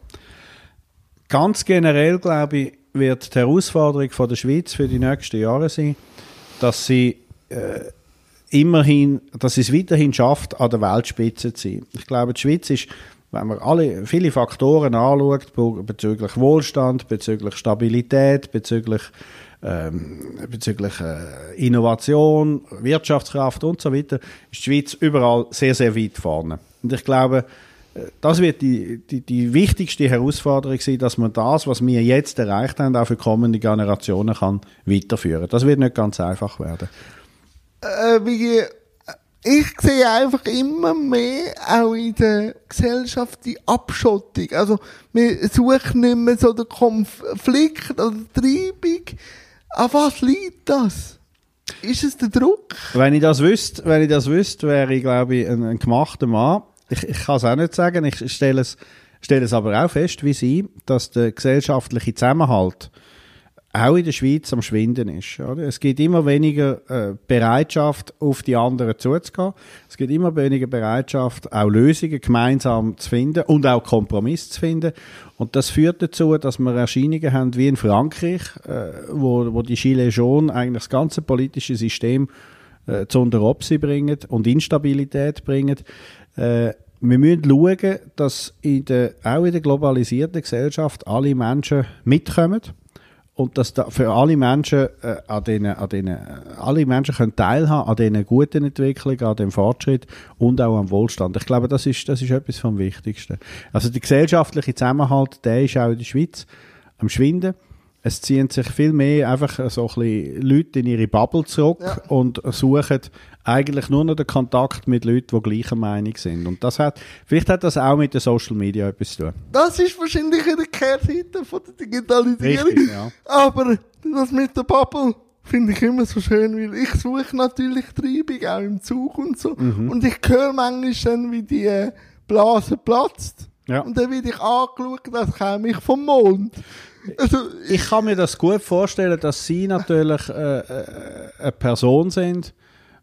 Ganz generell glaube ich, wird die Herausforderung von der Schweiz für die nächsten Jahre sein, dass sie äh, immerhin, dass sie es weiterhin schafft, an der Weltspitze zu sein. Ich glaube, die Schweiz ist, wenn man alle viele Faktoren anschaut, bezüglich Wohlstand, bezüglich Stabilität, bezüglich ähm, bezüglich äh, Innovation, Wirtschaftskraft und so weiter, ist die Schweiz überall sehr, sehr weit vorne. Und ich glaube, äh, das wird die, die, die wichtigste Herausforderung sein, dass man das, was wir jetzt erreicht haben, auch für kommende Generationen kann weiterführen. Das wird nicht ganz einfach werden. Äh, wie, ich sehe einfach immer mehr auch in der Gesellschaft die Abschottung. Also, wir suchen nicht mehr so den Konflikt oder die Treibung. An was liegt das? Ist es der Druck? Wenn ich das wüsste, wenn ich das wüsste, wäre ich, glaube ich, ein, ein gemachter Mann. Ich, ich kann es auch nicht sagen. Ich stelle es, stelle es aber auch fest, wie Sie, dass der gesellschaftliche Zusammenhalt auch in der Schweiz am Schwinden ist. Oder? Es gibt immer weniger äh, Bereitschaft, auf die anderen zuzugehen. Es gibt immer weniger Bereitschaft, auch Lösungen gemeinsam zu finden und auch Kompromiss zu finden. Und das führt dazu, dass wir Erscheinungen haben wie in Frankreich, äh, wo, wo die Gilets jaunes eigentlich das ganze politische System äh, zu unter Opsi bringen und Instabilität bringen. Äh, wir müssen schauen, dass in der, auch in der globalisierten Gesellschaft alle Menschen mitkommen und dass da für alle Menschen äh, an denen, an denen, alle Menschen können teilhaben an diesen guten Entwicklungen, an dem Fortschritt und auch am Wohlstand. Ich glaube, das ist, das ist etwas vom Wichtigsten. Also der gesellschaftliche Zusammenhalt, der ist auch in der Schweiz am Schwinden es ziehen sich viel mehr einfach so ein bisschen Leute in ihre Bubble zurück ja. und suchen eigentlich nur noch den Kontakt mit Leuten, die gleicher Meinung sind. Und das hat, vielleicht hat das auch mit den Social Media etwas zu tun. Das ist wahrscheinlich in der Kehrseite von der Digitalisierung. Richtig, ja. Aber das mit der Bubble finde ich immer so schön, weil ich suche natürlich Treibung auch im Zug und so. Mhm. Und ich höre manchmal dann, wie die Blase platzt. Ja. Und dann werde ich angeschaut, das käme ich vom Mond. Also, ich kann mir das gut vorstellen, dass Sie natürlich äh, äh, eine Person sind,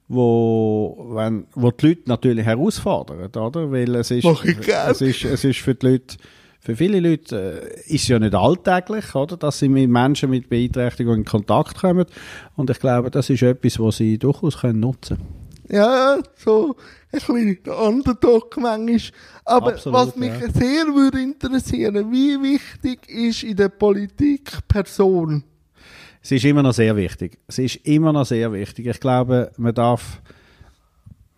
wo, wenn, wo die Leute natürlich herausfordern, oder? Weil es ist, es ist, es ist für die Leute, für viele Leute äh, ist ja nicht alltäglich, oder? Dass sie mit Menschen mit Beeinträchtigung in Kontakt kommen. Und ich glaube, das ist etwas, was sie durchaus können nutzen können ja, so ein bisschen der Underdog manchmal. Aber Absolut, was mich ja. sehr würde interessieren, wie wichtig ist in der Politik Person? Es ist immer noch sehr wichtig. Es ist immer noch sehr wichtig. Ich glaube, man darf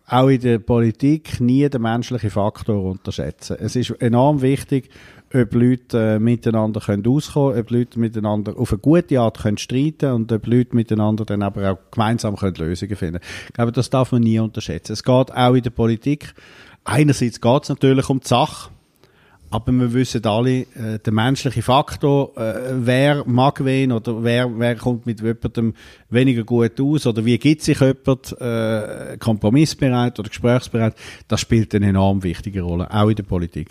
auch in der Politik nie den menschlichen Faktor unterschätzen. Es ist enorm wichtig, ob Leute äh, miteinander können auskommen können, ob Leute miteinander auf eine gute Art können streiten und ob Leute miteinander dann aber auch gemeinsam können Lösungen finden Ich glaube, das darf man nie unterschätzen. Es geht auch in der Politik. Einerseits geht es natürlich um die Sache, aber wir wissen alle, äh, der menschliche Faktor, äh, wer mag wen oder wer, wer kommt mit jemandem weniger gut aus oder wie gibt sich jemand äh, kompromissbereit oder gesprächsbereit, das spielt eine enorm wichtige Rolle, auch in der Politik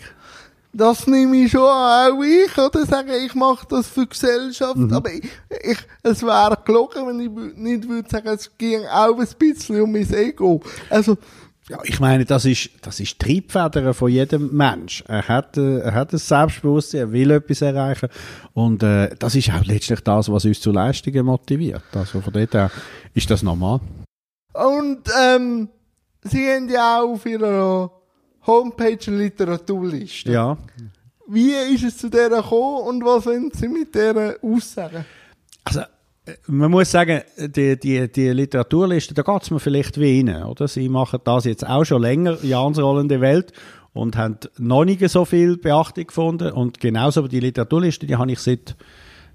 das nehme ich schon an, auch ich, oder sagen, ich mache das für die Gesellschaft, mhm. aber ich, ich, es wäre gelogen, wenn ich nicht würde sagen, es ging auch ein bisschen um mein Ego. Also, ja, ich meine, das ist, das ist Triebfeder von jedem Mensch. Er hat, äh, er hat ein Selbstbewusstsein, er will etwas erreichen. Und äh, das ist auch letztlich das, was uns zu Leistungen motiviert. Also von dort her ist das normal. Und ähm, Sie haben ja auch auf Ihrer Homepage eine Literaturliste. Ja. Wie ist es zu der gekommen und was wollen Sie mit der aussagen? Also, äh, man muss sagen, die, die, die Literaturliste, da geht es mir vielleicht wie Ihnen, oder? Sie machen das jetzt auch schon länger, Jansrollende Welt, und haben noch nicht so viel Beachtung gefunden. Und genauso die Literaturliste, die habe ich seit,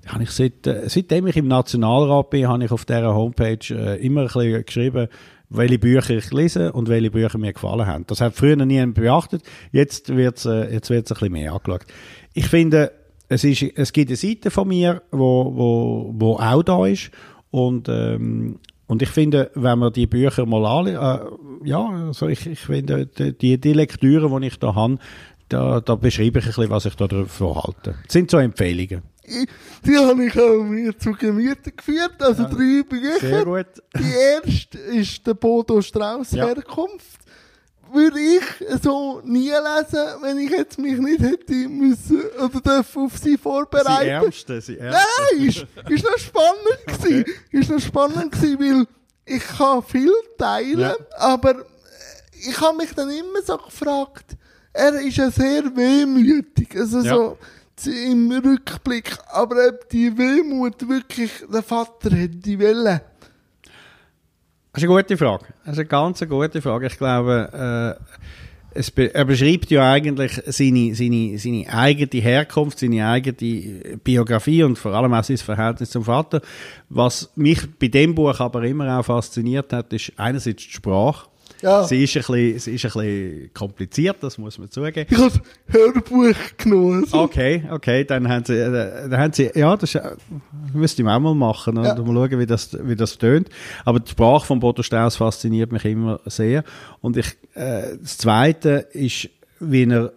die habe ich seit, äh, seitdem ich im Nationalrat bin, habe ich auf dieser Homepage äh, immer ein bisschen geschrieben, welche Bücher ich lese und welche Bücher mir gefallen haben. Das hat früher niemand beachtet. Jetzt wird es äh, jetzt wird's ein bisschen mehr angeschaut. Ich finde, es, ist, es gibt eine Seite von mir, wo, wo, wo auch da ist. Und, ähm, und ich finde, wenn man die Bücher mal alle, äh, ja, also ich, ich finde, die, die Lektüre, die ich da habe, da, da beschreibe ich ein bisschen, was ich da davon halte. Das sind so Empfehlungen die habe ich auch mir zu Gemüte geführt, also ja, drei Bücher. Sehr gut. Die erste ist der Bodo Strauss ja. Herkunft. würde ich so nie lesen, wenn ich jetzt mich nicht hätte müssen oder dürfen auf sie Sie vorbereiten. Ärmste, sie Ärmste. Nein, ist, ist noch spannend gewesen. Ist noch spannend gewesen, weil ich kann viel teilen, Ja. aber ich habe mich dann immer so gefragt, er ist ja sehr wehmütig, also Ja. so im Rückblick, aber ob die Wehmut wirklich der Vater hätte wollen. Das ist eine gute Frage. Das ist eine ganz gute Frage. Ich glaube, äh, es be er beschreibt ja eigentlich seine, seine, seine eigene Herkunft, seine eigene Biografie und vor allem auch sein Verhältnis zum Vater. Was mich bei dem Buch aber immer auch fasziniert hat, ist einerseits die Sprache. Ja. Sie, ist ein bisschen, sie ist ein bisschen kompliziert, das muss man zugeben. Ich habe Hörbuch genommen. Also. Okay, okay, dann haben sie, äh, dann haben sie, ja, das ist, äh, müsste ich auch mal machen und Ja. mal schauen, wie das, wie das tönt. Aber die Sprache von Bodo Strauss fasziniert mich immer sehr. Und ich, äh, das Zweite ist, wie er,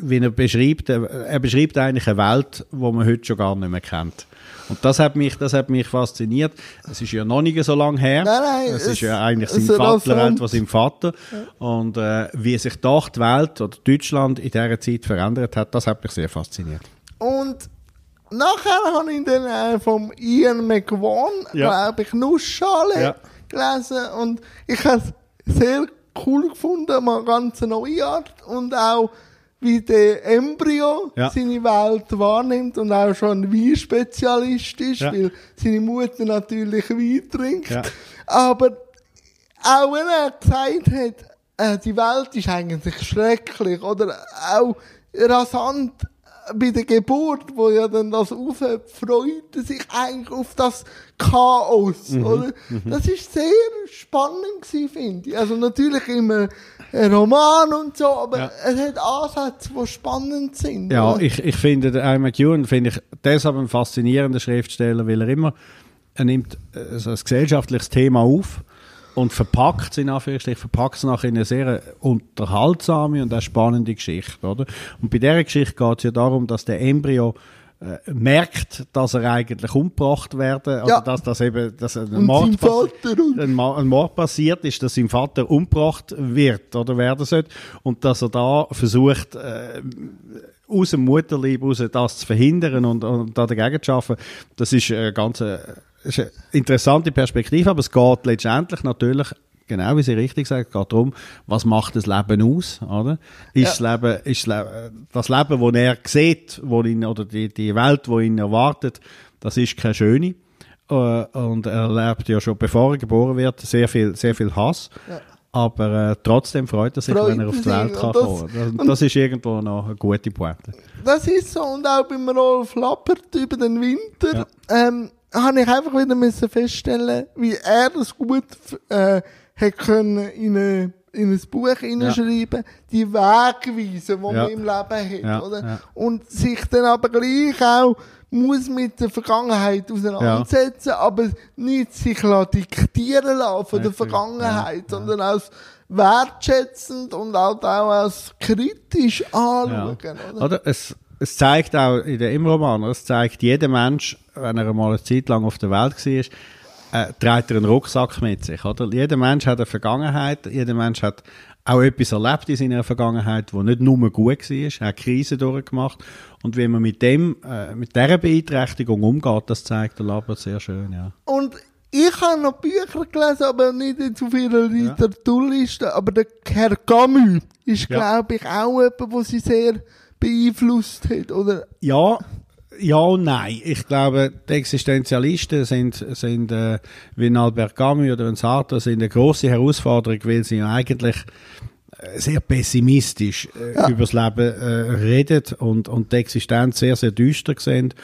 wie er beschreibt, äh, er beschreibt eigentlich eine Welt, die man heute schon gar nicht mehr kennt. Und das hat mich, das hat mich fasziniert. Es ist ja noch nicht so lange her. Nein, nein, Es es- ist ja eigentlich sein Vater, etwas sein Vater. Und äh, wie sich doch die Welt oder Deutschland in dieser Zeit verändert hat, das hat mich sehr fasziniert. Und nachher habe ich dann äh, vom Ian McVaughn, Ja. glaube ich, Nussschale Ja. gelesen. Und ich habe es sehr cool gefunden, mal ganz neue Art. Und auch, wie der Embryo Ja. seine Welt wahrnimmt und auch schon ein Weinspezialist ist, Ja. weil seine Mutter natürlich Wein trinkt. Ja. Aber auch wenn er gesagt hat, äh, die Welt ist eigentlich schrecklich oder auch rasant bei der Geburt, wo ja dann das aufhört, freut er sich eigentlich auf das Chaos, oder? Das ist sehr spannend gewesen, finde ich. Also natürlich immer ein Roman und so, aber Ja. es hat Ansätze, die spannend sind. Ja, oder? ich, ich finde, der Ian McEwan finde ich deshalb ein faszinierender Schriftsteller, weil er immer, er nimmt äh, so ein gesellschaftliches Thema auf und verpackt es in Anführungsstrichen, verpackt es nachher in eine sehr unterhaltsame und auch spannende Geschichte, oder? Und bei dieser Geschichte geht es ja darum, dass der Embryo äh, merkt, dass er eigentlich umgebracht werden, oder Ja. dass das eben, dass ein Mord, ein, ein Mord passiert ist, dass sein Vater umgebracht wird oder werden sollte und dass er da versucht, äh, aus dem Mutterleib raus das zu verhindern und, und da dagegen zu arbeiten, das ist eine ganz äh, ist eine interessante Perspektive, aber es geht letztendlich natürlich Genau, wie Sie richtig sagen, geht darum, was macht das Leben aus, oder? Ist das Leben, ist das Leben, das Leben, das er sieht, wo ihn, oder die, die Welt, die ihn erwartet, das ist keine schöne. Äh, Und er erlebt ja schon, bevor er geboren wird, sehr viel, sehr viel Hass. Aber äh, trotzdem freut er sich, Freut wenn er auf die Welt kann das- kommen. Das, das ist irgendwo noch eine gute Pointe. Das ist so. Und auch beim Rolf Lappert über den Winter ähm, habe ich einfach wieder müssen feststellen, wie er das gut äh, hat können in, eine, in ein Buch hineinschreiben, die Wegweise, die Ja. man im Leben hat. Ja, Oder? ja. Und sich dann aber gleich auch muss mit der Vergangenheit auseinandersetzen, aber nicht sich diktieren lassen von der. Vergangenheit, Ja, ja. sondern als wertschätzend und halt auch als kritisch anschauen. Oder? Oder? Es, es zeigt auch in dem Roman, es zeigt jeder Mensch, wenn er einmal eine Zeit lang auf der Welt war, äh, trägt er einen Rucksack mit sich. Oder? Jeder Mensch hat eine Vergangenheit, jeder Mensch hat auch etwas erlebt in seiner Vergangenheit, wo nicht nur gut war, er hat Krisen durchgemacht. Und wie man mit dem, äh, mit dieser Beeinträchtigung umgeht, das zeigt der Labert sehr schön, ja. Und ich habe noch Bücher gelesen, aber nicht jetzt auf ihrer Literaturliste. Aber der Herr Camus ist, Ja. glaube ich, auch jemand, der sie sehr beeinflusst hat. Oder? Ja, ja und nein. Ich glaube, die Existenzialisten sind, sind äh, wie ein Albert Camus oder ein Sartre, sind eine grosse Herausforderung, weil sie ja eigentlich äh, sehr pessimistisch äh, über das Leben äh, reden und, und die Existenz sehr, sehr düster sehen.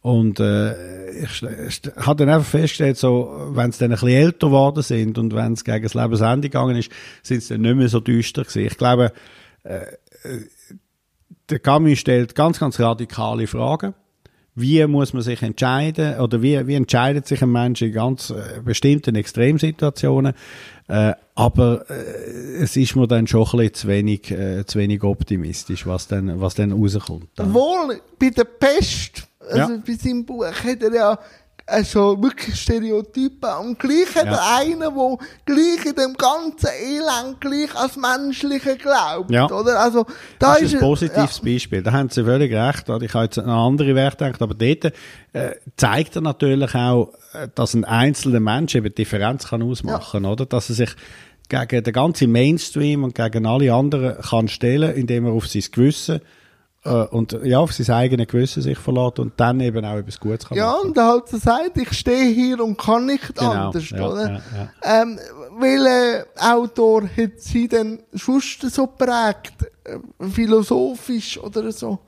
Und äh, ich, ich habe dann einfach festgestellt, so, wenn sie dann ein bisschen älter geworden sind und wenn es gegen das Lebensende gegangen ist, sind sie dann nicht mehr so düster gewesen. Ich glaube, der Camus stellt ganz, ganz radikale Fragen. Wie muss man sich entscheiden oder wie, wie entscheidet sich ein Mensch in ganz äh, bestimmten Extremsituationen? Äh, aber äh, es ist mir dann schon ein bisschen zu wenig, äh, zu wenig optimistisch, was dann, was dann rauskommt. Wohl bei der Pest, also Ja. bei seinem Buch, hat er ja also wirklich Stereotypen. Und gleich hat Ja. er einen, der gleich in dem ganzen Elend gleich als Menschliche glaubt, Ja. oder? Also, da Das ist ein er- positives Beispiel. Da haben Sie völlig recht. Ich habe jetzt an andere Werte gedacht, aber dort äh, zeigt er natürlich auch, äh, dass ein einzelner Mensch eben Differenz kann ausmachen oder? Dass er sich gegen den ganzen Mainstream und gegen alle anderen kann stellen, indem er auf sein Gewissen und ja, auf sein eigenes Gewissen sich verlässt und dann eben auch etwas Gutes kann Ja, machen. und halt so sagt, ich stehe hier und kann nicht Genau, anders, ja, oder? ja, ja. Ähm, welcher Autor hat sie denn sonst so prägt? Äh, Philosophisch oder so?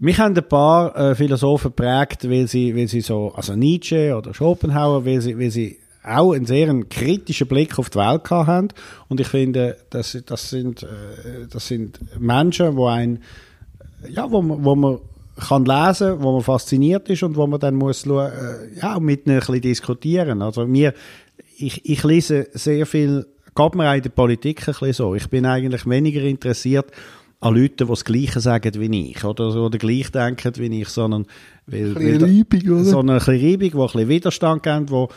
Mich haben ein paar äh, Philosophen geprägt, weil sie, weil sie so, also Nietzsche oder Schopenhauer, weil sie, weil sie auch einen sehr einen kritischen Blick auf die Welt gehabt haben. Und ich finde, das, das, sind, äh, das sind Menschen, wo ein, ja, wo man, wo man kann lesen, wo man fasziniert ist und wo man dann muss schauen, äh, ja, mit ihnen ein bisschen diskutieren. Also mir, ich, ich lese sehr viel, geht mir auch in der Politik ein bisschen so. Ich bin eigentlich weniger interessiert an Leuten, die das Gleiche sagen wie ich, oder oder gleich denken wie ich, sondern weil, Ein weil bisschen da- Reibung, oder? sondern ein bisschen Reibung, die ein bisschen Widerstand geben, wo,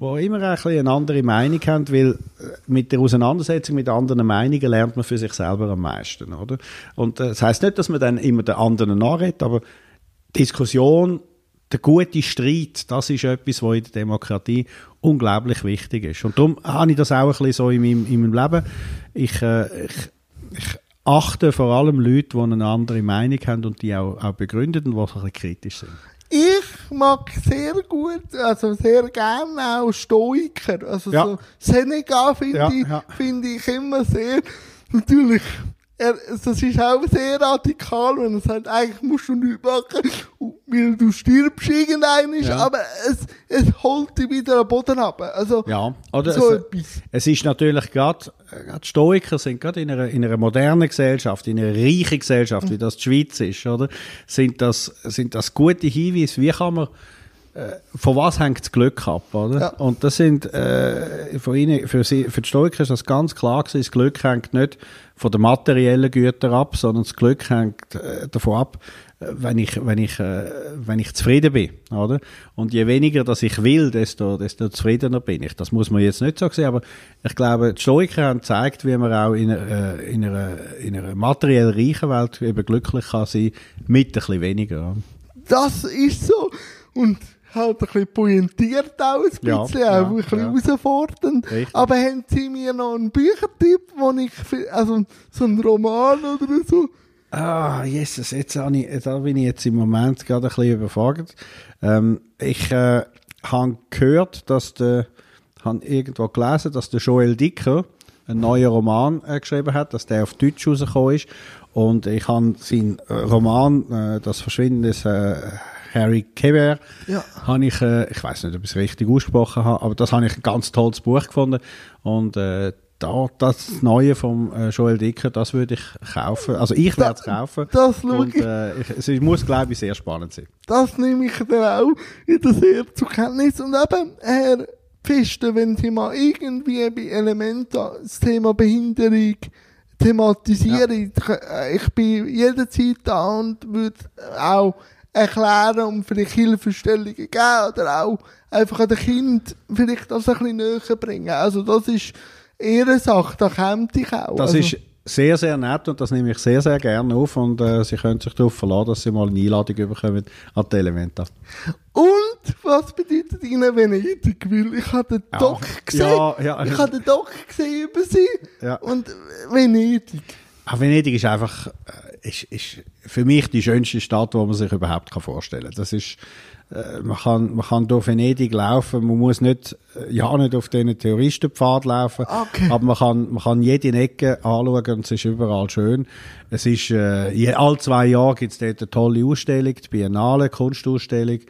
wo immer ein bisschen eine andere Meinung haben, weil äh, mit der Auseinandersetzung mit anderen Meinungen lernt man für sich selber am meisten, oder? Und äh, das heißt nicht, dass man dann immer den anderen nachredet, aber Diskussion, der gute Streit, das ist etwas, was in der Demokratie unglaublich wichtig ist. Und darum habe ich das auch ein bisschen so in meinem, in meinem Leben. Ich, äh, ich, ich achte vor allem Leute, die eine andere Meinung haben und die auch, auch begründen und die ein bisschen kritisch sind. Ich mag sehr gut, also sehr gerne auch Stoiker. Also Ja. so Seneca finde Ja, ich, ja. finde ich immer sehr, natürlich, er, das ist auch sehr radikal, wenn er sagt, eigentlich musst du nichts machen, weil du stirbst irgendein, Ja. aber es, es holt dich wieder am Boden ab. Also, Ja, oder so es, etwas. es ist natürlich gerade, gerade Stoiker sind gerade in einer, in einer modernen Gesellschaft, in einer reichen Gesellschaft, wie das die Schweiz ist, oder? Sind das, sind das gute Hinweise, wie kann man, von was hängt das Glück ab, oder? Ja. Und das sind, äh, von ihnen, für, sie, für die Stoiker ist das ganz klar gewesen, das Glück hängt nicht von den materiellen Gütern ab, sondern das Glück hängt äh, davon ab, äh, wenn ich, wenn ich, äh, wenn ich zufrieden bin, oder? Und je weniger, dass ich will, desto, desto zufriedener bin ich. Das muss man jetzt nicht so sehen, aber ich glaube, die Stoiker haben gezeigt, wie man auch in einer, in einer, in einer materiell reichen Welt eben glücklich kann sein, mit ein bisschen weniger. Das ist so. Und halt ein bisschen pointiert auch ein Ja, bisschen, ja, auch ein bisschen ja. herausfordernd. Richtig. Aber haben Sie mir noch einen Büchertipp, wo ich, also so einen Roman oder so? Ah, Jesus, jetzt ich, da bin ich jetzt im Moment gerade ein bisschen überfragt. Ähm, ich äh, habe gehört, dass der, habe irgendwo gelesen, dass der Joel Dicker einen neuen Roman äh, geschrieben hat, dass der auf Deutsch rausgekommen ist. Und ich habe seinen äh, Roman, äh, das Verschwinden des äh, Harry Keber, Ja. habe ich, äh, ich weiß nicht, ob ich es richtig ausgesprochen habe, aber das habe ich ein ganz tolles Buch gefunden. Und äh, da, das Neue vom äh, Joel Dicker, das würde ich kaufen. Also ich werde es kaufen. das Und ich. äh, ich, es muss, glaube ich, sehr spannend sein. Das nehme ich dann auch wieder sehr zur Kenntnis. Und eben, Herr Pfister, wenn Sie mal irgendwie bei Elementa das Thema Behinderung thematisieren, ich, äh, ich bin jederzeit da und würde auch erklären und vielleicht Hilfestellungen geben oder auch einfach an den Kind vielleicht das ein bisschen näher bringen. Also das ist ihre Sache, da kommt ich auch. Das also, ist sehr, sehr nett und das nehme ich sehr, sehr gerne auf und äh, Sie können sich darauf verlassen, dass Sie mal eine Einladung bekommen an die Elementa. Und was bedeutet Ihnen Venedig? Weil ich habe den Ja. Doc gesehen. Ja, ja. Ich habe den Doc gesehen über Sie. Ja. Und Venedig. Ah, Venedig ist einfach äh, ist, ist für mich die schönste Stadt, die man sich überhaupt kann vorstellen kann. Das ist, äh, man, kann, man kann durch Venedig laufen, man muss nicht, äh, ja nicht auf diesen Touristenpfad laufen, Okay. aber man kann, man kann jede Ecke anschauen und es ist überall schön. Es ist, äh, je, alle zwei Jahre gibt es dort eine tolle Ausstellung, die Biennale, Kunstausstellung.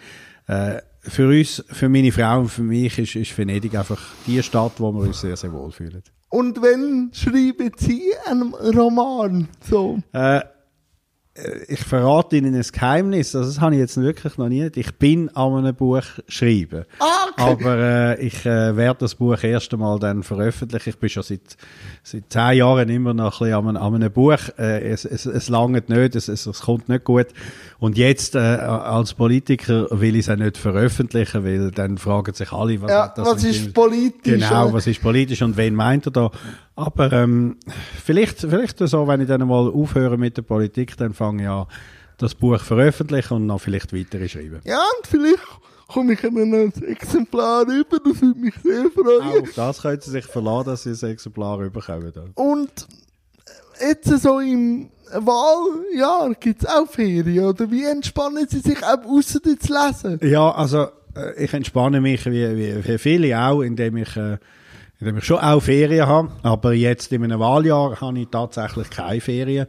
Äh, für uns, für meine Frau und für mich ist, ist Venedig einfach die Stadt, wo wir uns sehr, sehr wohl fühlen. Und wenn schreiben Sie einen Roman? So. Äh, ich verrate Ihnen ein Geheimnis, also das habe ich jetzt wirklich noch nie. Ich bin an einem Buch schreiben. Ah, okay. Aber äh, ich äh, werde das Buch erst einmal dann veröffentlichen. Ich bin schon seit, seit zehn Jahren immer noch ein bisschen an, einem- an einem Buch. Äh, es, es, es langt nicht, es, es, es kommt nicht gut. Und jetzt äh, als Politiker will ich es auch nicht veröffentlichen, weil dann fragen sich alle, was, Ja, hat das was ist politisch, Genau, äh? was ist politisch und wen meint er da? Aber ähm, vielleicht, vielleicht so, wenn ich dann mal aufhöre mit der Politik, dann fange ich an, das Buch veröffentlichen und noch vielleicht weitere schreiben. Ja, und vielleicht komme ich noch ein Exemplar rüber, das würde mich sehr freuen. Auf das können Sie sich verlassen, dass Sie ein Exemplar überkommen. Und jetzt so im Wahljahr gibt es auch Ferien, oder wie entspannen Sie sich auch außer zu lesen? Ja, also äh, ich entspanne mich wie, wie, wie viele auch, indem ich, äh, indem ich schon auch Ferien habe. Aber jetzt in einem Wahljahr habe ich tatsächlich keine Ferien.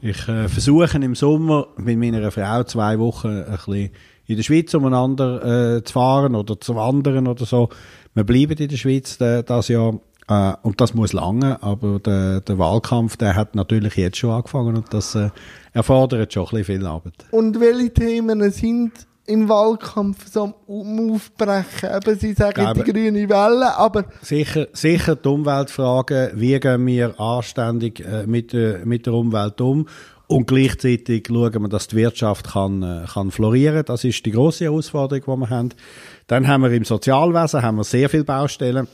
Ich äh, versuche im Sommer mit meiner Frau zwei Wochen ein bisschen in der Schweiz umeinander äh, zu fahren oder zu wandern oder so. Wir bleiben in der Schweiz äh, das Jahr. Äh, und das muss lange, aber der, der Wahlkampf, der hat natürlich jetzt schon angefangen und das äh, erfordert schon ein bisschen viel Arbeit. Und welche Themen sind im Wahlkampf so um Aufbrechen? Eben, Sie sagen Glaube- die grüne Welle, aber Sicher, sicher die Umweltfragen, wie gehen wir anständig äh, mit, der mit der Umwelt um und gleichzeitig schauen wir, dass die Wirtschaft kann, äh, kann florieren. Das ist die große Herausforderung, die wir haben. Dann haben wir im Sozialwesen haben wir sehr viele Baustellen.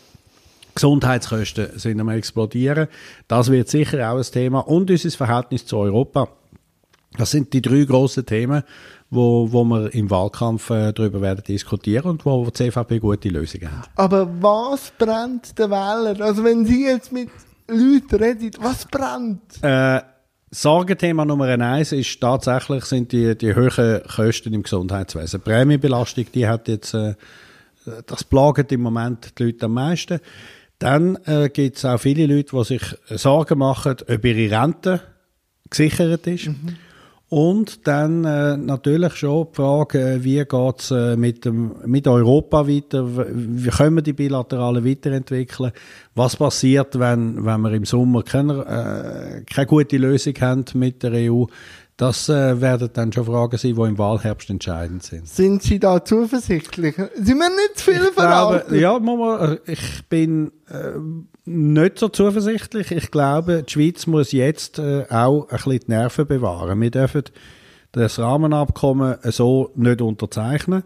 Gesundheitskosten sind am explodieren. Das wird sicher auch ein Thema. Und unser Verhältnis zu Europa. Das sind die drei grossen Themen, wo, wo wir im Wahlkampf äh, darüber werden diskutieren und wo die CVP gute Lösungen hat. Aber was brennt der Wähler? Also wenn Sie jetzt mit Leuten reden, was brennt? Äh, Sorgenthema Nummer eins ist tatsächlich sind die, die hohen Kosten im Gesundheitswesen. Die Prämienbelastung, die hat jetzt, äh, das plagt im Moment die Leute am meisten. Dann äh, gibt es auch viele Leute, die sich Sorgen machen, ob ihre Rente gesichert ist. Und dann äh, natürlich schon die Frage, äh, wie geht es äh, mit, dem, mit Europa weiter? Wie können wir die Bilateralen weiterentwickeln? Was passiert, wenn, wenn wir im Sommer keine, äh, keine gute Lösung haben mit der EU? Das äh, werden dann schon Fragen sein, die im Wahlherbst entscheidend sind. Sind Sie da zuversichtlich? Sie müssen nicht zu viel Ich glaube, verraten. ja, Mama, äh, ich bin äh, nicht so zuversichtlich. Ich glaube, die Schweiz muss jetzt äh, auch ein bisschen die Nerven bewahren. Wir dürfen das Rahmenabkommen so nicht unterzeichnen.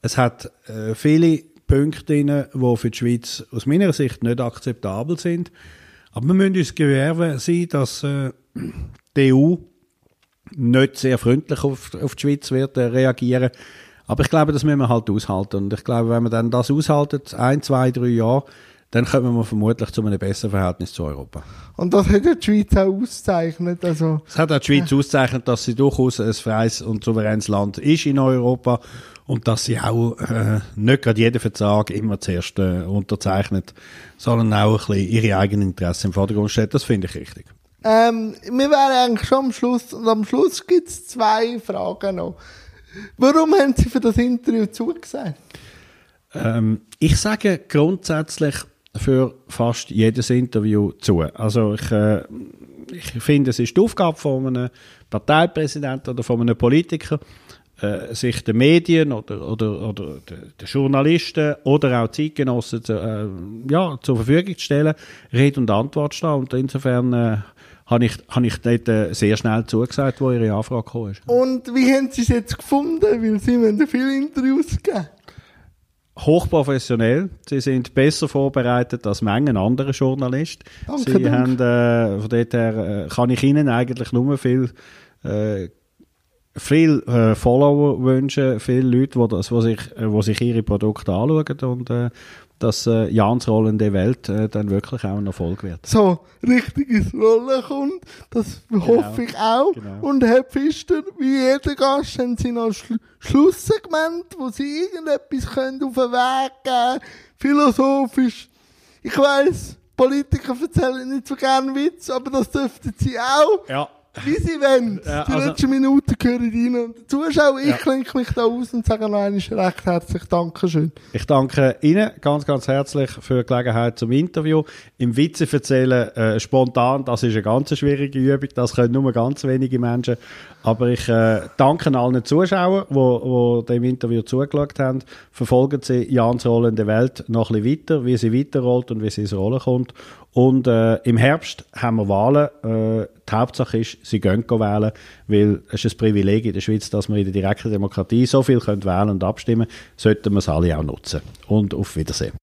Es hat äh, viele Punkte drin, die für die Schweiz aus meiner Sicht nicht akzeptabel sind. Aber wir müssen uns gewähren sein, dass äh, die EU nicht sehr freundlich auf, auf die Schweiz wird äh, reagieren. Aber ich glaube, das müssen wir halt aushalten. Und ich glaube, wenn wir dann das aushalten, ein, zwei, drei Jahre, dann kommen wir vermutlich zu einem besseren Verhältnis zu Europa. Und das hat ja die Schweiz auch ausgezeichnet. Also, Es hat auch die Schweiz ausgezeichnet, dass sie durchaus ein freies und souveränes Land ist in Europa und dass sie auch äh, nicht gerade jeden Vertrag immer zuerst äh, unterzeichnet, sondern auch ein bisschen ihre eigenen Interessen im Vordergrund stellt. Das finde ich richtig. Ähm, wir wären eigentlich schon am Schluss. Und am Schluss gibt es zwei Fragen noch. Warum haben Sie für das Interview zugesagt? Ähm, ich sage grundsätzlich für fast jedes Interview zu. Also ich, äh, ich finde, es ist die Aufgabe von einem Parteipräsidenten oder von einem Politiker, äh, sich den Medien oder, oder, oder den, Journalisten oder auch Zeitgenossen zu, äh, ja, zur Verfügung zu stellen, Rede und Antwort stehen. Und insofern äh, habe ich, habe ich dort äh, sehr schnell zugesagt, wo Ihre Anfrage gekommen ist. Und wie haben Sie es jetzt gefunden? Weil Sie haben viele Interviews gegeben. hochprofessionell. Sie sind besser vorbereitet als manchen anderen Journalist. Danke, Sie danke. haben, äh, von dort her äh, kann ich Ihnen eigentlich nur viel, äh, viel äh, Follower wünschen, viele Leute, die das, wo sich, äh, wo sich ihre Produkte anschauen und äh, dass äh, Jans rollende Welt äh, dann wirklich auch ein Erfolg wird. so richtig ins Rollen kommt. Das hoffe ich auch. Genau. Und Herr Pfister, wie jeder Gast, haben Sie noch ein Schlu Schlusssegment, wo Sie irgendetwas können auf den Weg geben Philosophisch. Ich weiss, Politiker erzählen nicht so gerne Witz, aber das dürften Sie auch. Ja, wie sie wollen. Ja, die also- letzten Minuten gehören rein. Und die Zuschauer, ich Ja. klinke mich da aus und sage noch einmal recht herzlich Dankeschön. Ich danke Ihnen ganz, ganz herzlich für die Gelegenheit zum Interview. Im Witze erzählen, äh, spontan, das ist eine ganz schwierige Übung, das können nur ganz wenige Menschen. Aber ich äh, danke allen Zuschauern, die wo, wo dem Interview zugeschaut haben. Verfolgen Sie Jans rollende Welt noch ein bisschen weiter, wie sie weiterrollt und wie sie ins Rollen kommt. Und äh, im Herbst haben wir Wahlen. Äh, die Hauptsache ist, sie gehen wählen, weil es ist ein Privileg in der Schweiz, dass wir in der direkten Demokratie so viel können wählen und abstimmen, sollten wir es alle auch nutzen. Und auf Wiedersehen.